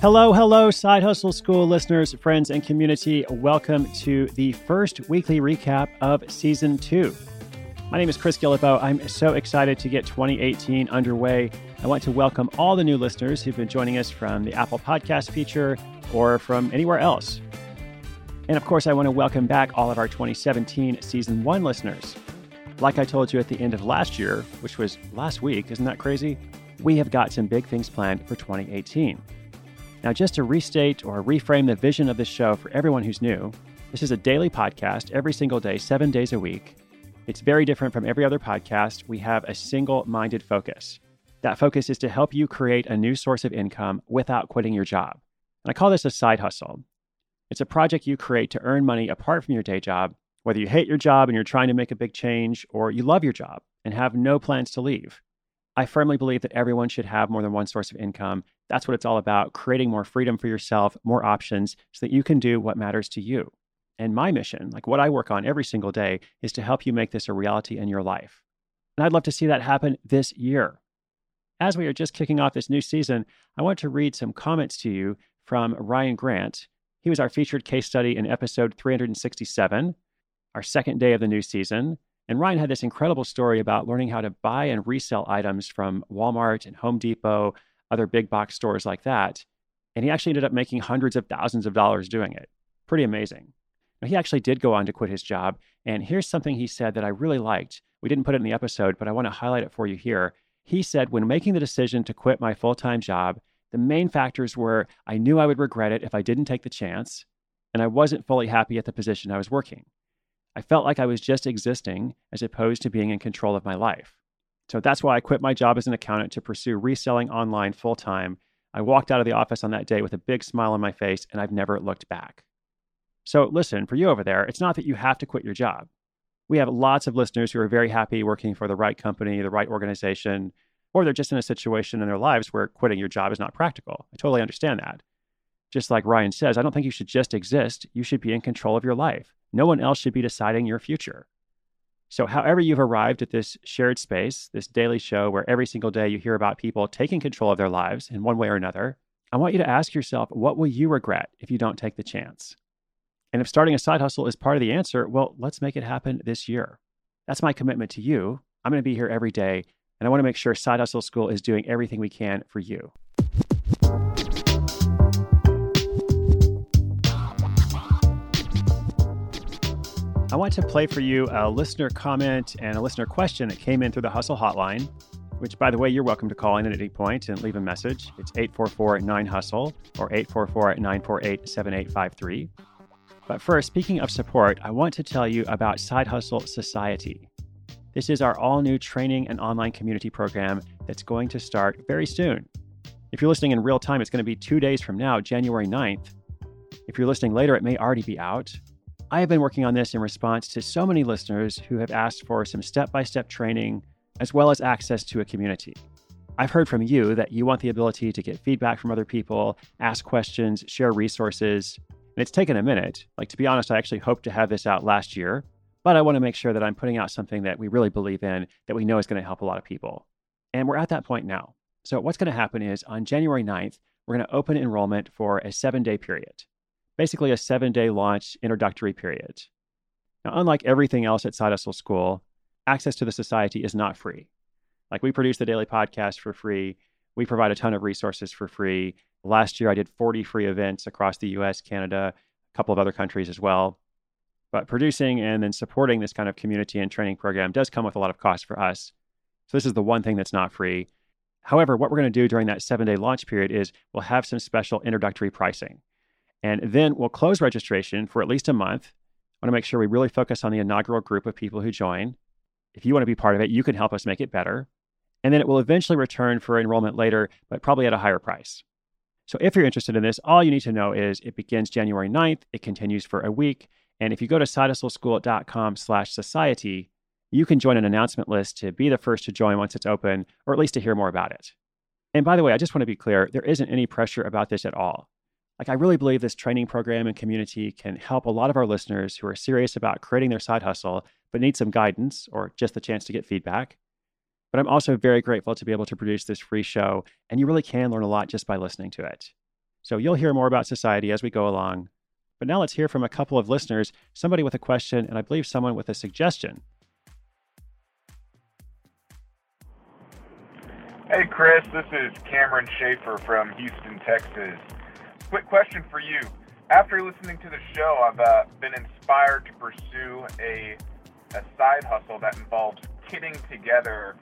Hello, hello, Side Hustle School listeners, friends, and community. Welcome to the first weekly recap of season two. My name is Chris Guillebeau. I'm so excited to get 2018 underway. I want to welcome all the new listeners who've been joining us from the Apple Podcast feature or from anywhere else. And of course, I want to welcome back all of our 2017 season one listeners. Like I told you at the end of last year, which was last week, isn't that crazy? We have got some big things planned for 2018. Now, just to restate or reframe the vision of this show for everyone who's new, this is a daily podcast every single day, seven days a week. It's very different from every other podcast. We have a single minded focus. That focus is to help you create a new source of income without quitting your job. And I call this a side hustle. It's a project you create to earn money apart from your day job, whether you hate your job and you're trying to make a big change, or you love your job and have no plans to leave. I firmly believe that everyone should have more than one source of income. That's what it's all about creating more freedom for yourself, more options, so that you can do what matters to you. And my mission, like what I work on every single day, is to help you make this a reality in your life. And I'd love to see that happen this year. As we are just kicking off this new season, I want to read some comments to you from Ryan Grant. He was our featured case study in episode 367, our second day of the new season. And Ryan had this incredible story about learning how to buy and resell items from Walmart and Home Depot, other big box stores like that. And he actually ended up making hundreds of thousands of dollars doing it. Pretty amazing. Now, he actually did go on to quit his job. And here's something he said that I really liked. We didn't put it in the episode, but I want to highlight it for you here. He said, when making the decision to quit my full time job, the main factors were I knew I would regret it if I didn't take the chance, and I wasn't fully happy at the position I was working. I felt like I was just existing as opposed to being in control of my life. So that's why I quit my job as an accountant to pursue reselling online full time. I walked out of the office on that day with a big smile on my face, and I've never looked back. So, listen, for you over there, it's not that you have to quit your job. We have lots of listeners who are very happy working for the right company, the right organization, or they're just in a situation in their lives where quitting your job is not practical. I totally understand that. Just like Ryan says, I don't think you should just exist. You should be in control of your life. No one else should be deciding your future. So, however, you've arrived at this shared space, this daily show where every single day you hear about people taking control of their lives in one way or another, I want you to ask yourself, what will you regret if you don't take the chance? And if starting a side hustle is part of the answer, well, let's make it happen this year. That's my commitment to you. I'm going to be here every day, and I want to make sure Side Hustle School is doing everything we can for you. Want to play for you a listener comment and a listener question that came in through the Hustle Hotline, which, by the way, you're welcome to call in at any point and leave a message. It's 844 9 Hustle or 844 948 7853. But first, speaking of support, I want to tell you about Side Hustle Society. This is our all new training and online community program that's going to start very soon. If you're listening in real time, it's going to be two days from now, January 9th. If you're listening later, it may already be out. I have been working on this in response to so many listeners who have asked for some step by step training as well as access to a community. I've heard from you that you want the ability to get feedback from other people, ask questions, share resources. And it's taken a minute. Like, to be honest, I actually hoped to have this out last year, but I want to make sure that I'm putting out something that we really believe in, that we know is going to help a lot of people. And we're at that point now. So, what's going to happen is on January 9th, we're going to open enrollment for a seven day period basically a seven day launch introductory period. Now, unlike everything else at Side Hustle School, access to the society is not free. Like we produce the daily podcast for free. We provide a ton of resources for free. Last year, I did 40 free events across the US, Canada, a couple of other countries as well. But producing and then supporting this kind of community and training program does come with a lot of cost for us. So this is the one thing that's not free. However, what we're going to do during that seven day launch period is we'll have some special introductory pricing. And then we'll close registration for at least a month. I want to make sure we really focus on the inaugural group of people who join. If you want to be part of it, you can help us make it better. And then it will eventually return for enrollment later, but probably at a higher price. So if you're interested in this, all you need to know is it begins January 9th, it continues for a week, and if you go to sidehustleschool.com slash society, you can join an announcement list to be the first to join once it's open, or at least to hear more about it. And by the way, I just want to be clear there isn't any pressure about this at all. Like, I really believe this training program and community can help a lot of our listeners who are serious about creating their side hustle, but need some guidance or just the chance to get feedback. But I'm also very grateful to be able to produce this free show, and you really can learn a lot just by listening to it. So you'll hear more about society as we go along. But now let's hear from a couple of listeners, somebody with a question, and I believe someone with a suggestion. Hey, Chris, this is Cameron Schaefer from Houston, Texas. Quick question for you. After listening to the show, I've uh, been inspired to pursue a, a side hustle that involves kitting together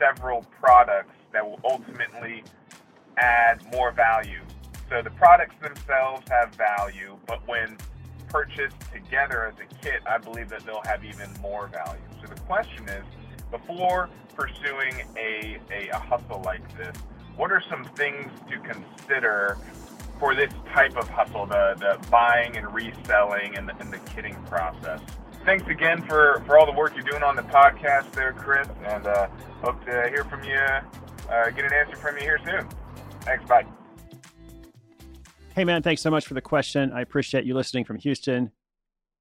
several products that will ultimately add more value. So the products themselves have value, but when purchased together as a kit, I believe that they'll have even more value. So the question is, before pursuing a, a, a hustle like this, what are some things to consider for this type of hustle, the, the buying and reselling and the, and the kitting process? thanks again for, for all the work you're doing on the podcast there, Chris, and uh, hope to hear from you, uh, get an answer from you here soon. Thanks, bye. Hey, man, thanks so much for the question. I appreciate you listening from Houston.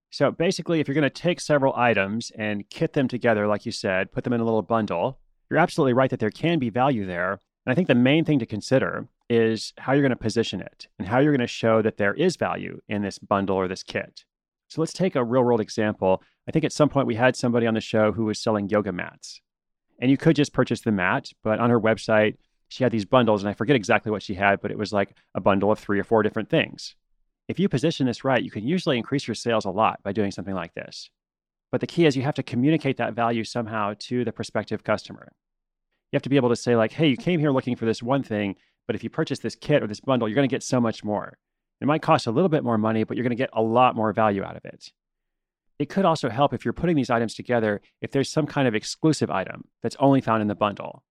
So, basically, if you're going to take several items and kit them together, like you said, put them in a little bundle, you're absolutely right that there can be value there. And I think the main thing to consider is how you're going to position it and how you're going to show that there is value in this bundle or this kit. So let's take a real world example. I think at some point we had somebody on the show who was selling yoga mats. And you could just purchase the mat, but on her website, she had these bundles, and I forget exactly what she had, but it was like a bundle of three or four different things. If you position this right, you can usually increase your sales a lot by doing something like this. But the key is you have to communicate that value somehow to the prospective customer. You have to be able to say, like, hey, you came here looking for this one thing, but if you purchase this kit or this bundle, you're going to get so much more. It might cost a little bit more money, but you're going to get a lot more value out of it. It could also help if you're putting these items together if there's some kind of exclusive item that's only found in the bundle.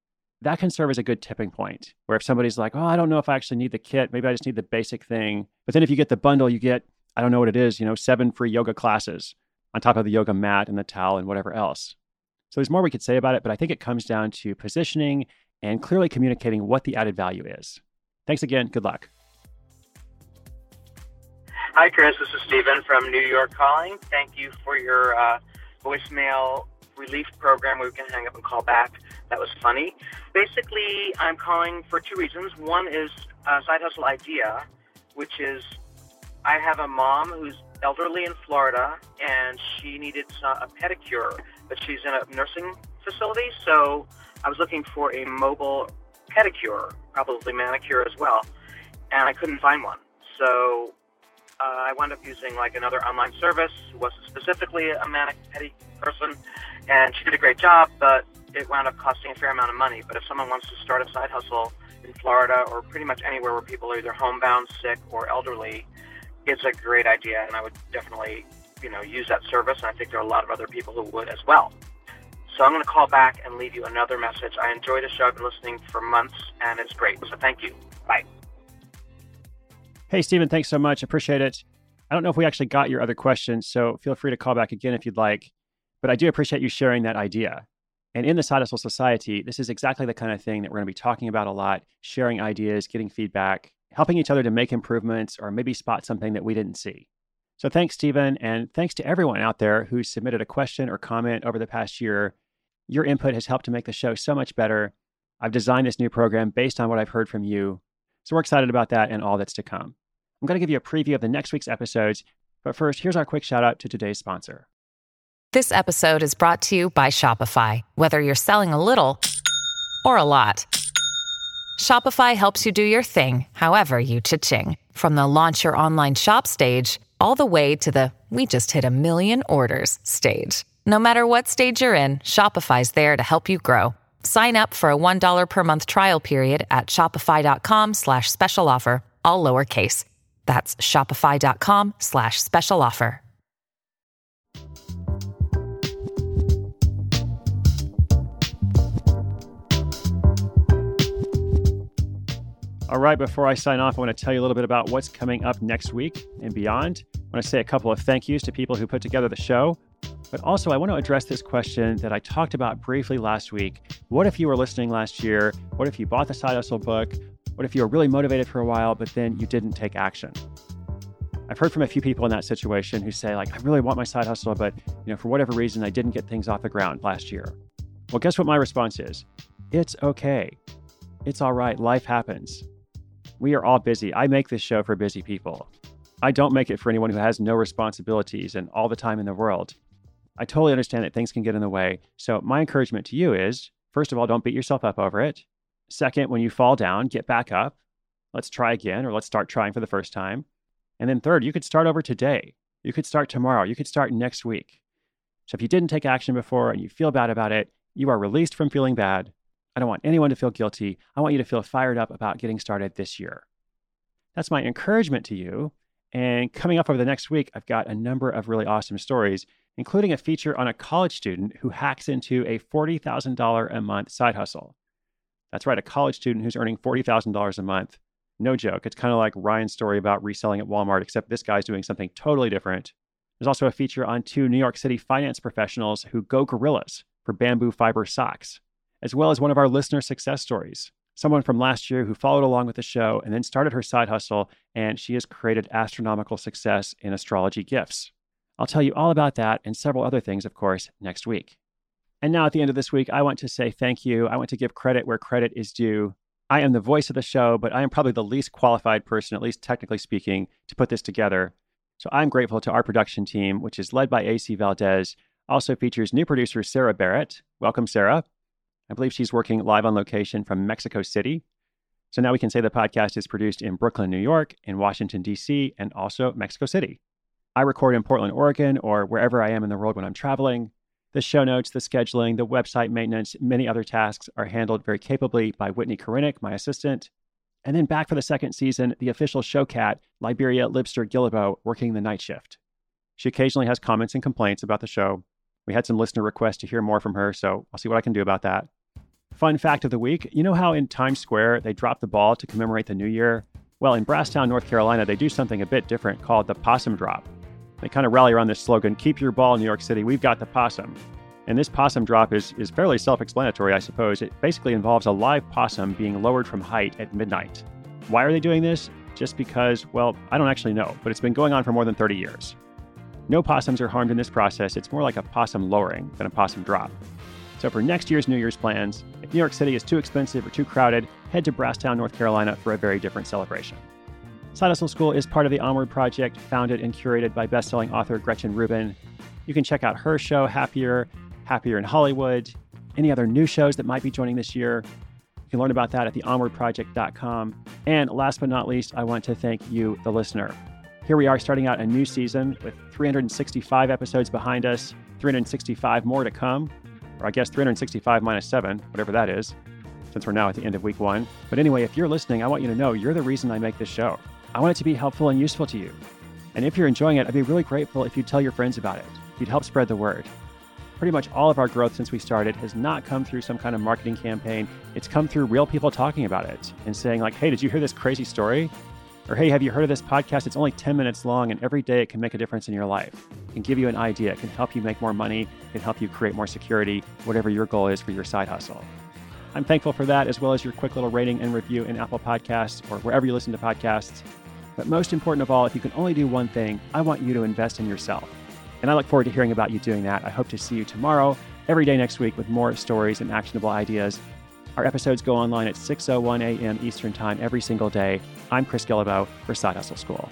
That can serve as a good tipping point where if somebody's like, oh, I don't know if I actually need the kit, maybe I just need the basic thing. But then if you get the bundle, you get, I don't know what it is, you know, seven free yoga classes on top of the yoga mat and the towel and whatever else. So there's more we could say about it, but I think it comes down to positioning and clearly communicating what the added value is. Thanks again. Good luck. Hi, Chris. This is Stephen from New York calling. Thank you for your uh, voicemail relief program we can hang up and call back. That was funny. Basically, I'm calling for two reasons. One is a side hustle idea, which is I have a mom who's elderly in Florida and she needed a pedicure, but she's in a nursing facility. So I was looking for a mobile pedicure, probably manicure as well, and I couldn't find one. So uh, I wound up using like another online service who wasn't specifically a manic petty person, and she did a great job, but it wound up costing a fair amount of money. But if someone wants to start a side hustle in Florida or pretty much anywhere where people are either homebound, sick, or elderly, it's a great idea, and I would definitely, you know, use that service. And I think there are a lot of other people who would as well. So I'm going to call back and leave you another message. I enjoy the show. I've been listening for months, and it's great. So thank you. Bye. Hey, Stephen, thanks so much. Appreciate it. I don't know if we actually got your other question, so feel free to call back again if you'd like. But I do appreciate you sharing that idea. And in the Side Hustle Society, this is exactly the kind of thing that we're going to be talking about a lot sharing ideas, getting feedback, helping each other to make improvements, or maybe spot something that we didn't see. So thanks, Stephen. And thanks to everyone out there who submitted a question or comment over the past year. Your input has helped to make the show so much better. I've designed this new program based on what I've heard from you. So we're excited about that and all that's to come. I'm going to give you a preview of the next week's episodes, but first, here's our quick shout out to today's sponsor. This episode is brought to you by Shopify. Whether you're selling a little or a lot, Shopify helps you do your thing, however you cha-ching. From the launch your online shop stage, all the way to the we just hit a million orders stage. No matter what stage you're in, Shopify's there to help you grow. Sign up for a $1 per month trial period at shopify.com slash special offer, all lowercase. That's shopify.com slash special offer. All right, before I sign off, I want to tell you a little bit about what's coming up next week and beyond. I want to say a couple of thank yous to people who put together the show. But also, I want to address this question that I talked about briefly last week. What if you were listening last year? What if you bought the Side Hustle book? What if you were really motivated for a while, but then you didn't take action? I've heard from a few people in that situation who say, like, I really want my side hustle, but you know, for whatever reason, I didn't get things off the ground last year. Well, guess what my response is? It's okay. It's all right. Life happens. We are all busy. I make this show for busy people. I don't make it for anyone who has no responsibilities and all the time in the world. I totally understand that things can get in the way. So, my encouragement to you is first of all, don't beat yourself up over it. Second, when you fall down, get back up. Let's try again, or let's start trying for the first time. And then third, you could start over today. You could start tomorrow. You could start next week. So, if you didn't take action before and you feel bad about it, you are released from feeling bad. I don't want anyone to feel guilty. I want you to feel fired up about getting started this year. That's my encouragement to you. And coming up over the next week, I've got a number of really awesome stories including a feature on a college student who hacks into a $40,000 a month side hustle. That's right, a college student who's earning $40,000 a month. No joke. It's kind of like Ryan's story about reselling at Walmart, except this guy's doing something totally different. There's also a feature on two New York City finance professionals who go gorillas for bamboo fiber socks, as well as one of our listener success stories. Someone from last year who followed along with the show and then started her side hustle, and she has created astronomical success in astrology gifts. I'll tell you all about that and several other things, of course, next week. And now at the end of this week, I want to say thank you. I want to give credit where credit is due. I am the voice of the show, but I am probably the least qualified person, at least technically speaking, to put this together. So I'm grateful to our production team, which is led by AC Valdez, also features new producer Sarah Barrett. Welcome, Sarah. I believe she's working live on location from Mexico City. So now we can say the podcast is produced in Brooklyn, New York, in Washington, D.C., and also Mexico City. I record in Portland, Oregon, or wherever I am in the world when I'm traveling. The show notes, the scheduling, the website maintenance, many other tasks are handled very capably by Whitney Korinik, my assistant. And then back for the second season, the official show cat, Liberia Libster Guillebeau, working the night shift. She occasionally has comments and complaints about the show. We had some listener requests to hear more from her, so I'll see what I can do about that. Fun fact of the week you know how in Times Square they drop the ball to commemorate the new year? Well, in Brasstown, North Carolina, they do something a bit different called the possum drop. They kind of rally around this slogan keep your ball, in New York City, we've got the possum. And this possum drop is, is fairly self explanatory, I suppose. It basically involves a live possum being lowered from height at midnight. Why are they doing this? Just because, well, I don't actually know, but it's been going on for more than 30 years. No possums are harmed in this process. It's more like a possum lowering than a possum drop. So for next year's New Year's plans, if New York City is too expensive or too crowded, head to Brasstown, North Carolina for a very different celebration. Hustle School is part of the Onward Project, founded and curated by bestselling author Gretchen Rubin. You can check out her show, Happier, Happier in Hollywood, any other new shows that might be joining this year. You can learn about that at theonwardproject.com. And last but not least, I want to thank you, the listener. Here we are starting out a new season with 365 episodes behind us, 365 more to come, or I guess 365 minus seven, whatever that is, since we're now at the end of week one. But anyway, if you're listening, I want you to know you're the reason I make this show. I want it to be helpful and useful to you. And if you're enjoying it, I'd be really grateful if you'd tell your friends about it. You'd help spread the word. Pretty much all of our growth since we started has not come through some kind of marketing campaign. It's come through real people talking about it and saying, like, hey, did you hear this crazy story? Or hey, have you heard of this podcast? It's only 10 minutes long and every day it can make a difference in your life. It can give you an idea. It can help you make more money. It can help you create more security, whatever your goal is for your side hustle. I'm thankful for that, as well as your quick little rating and review in Apple Podcasts or wherever you listen to podcasts. But most important of all, if you can only do one thing, I want you to invest in yourself. And I look forward to hearing about you doing that. I hope to see you tomorrow, every day next week, with more stories and actionable ideas. Our episodes go online at 6:01 a.m. Eastern Time every single day. I'm Chris Guillebeau for Side Hustle School.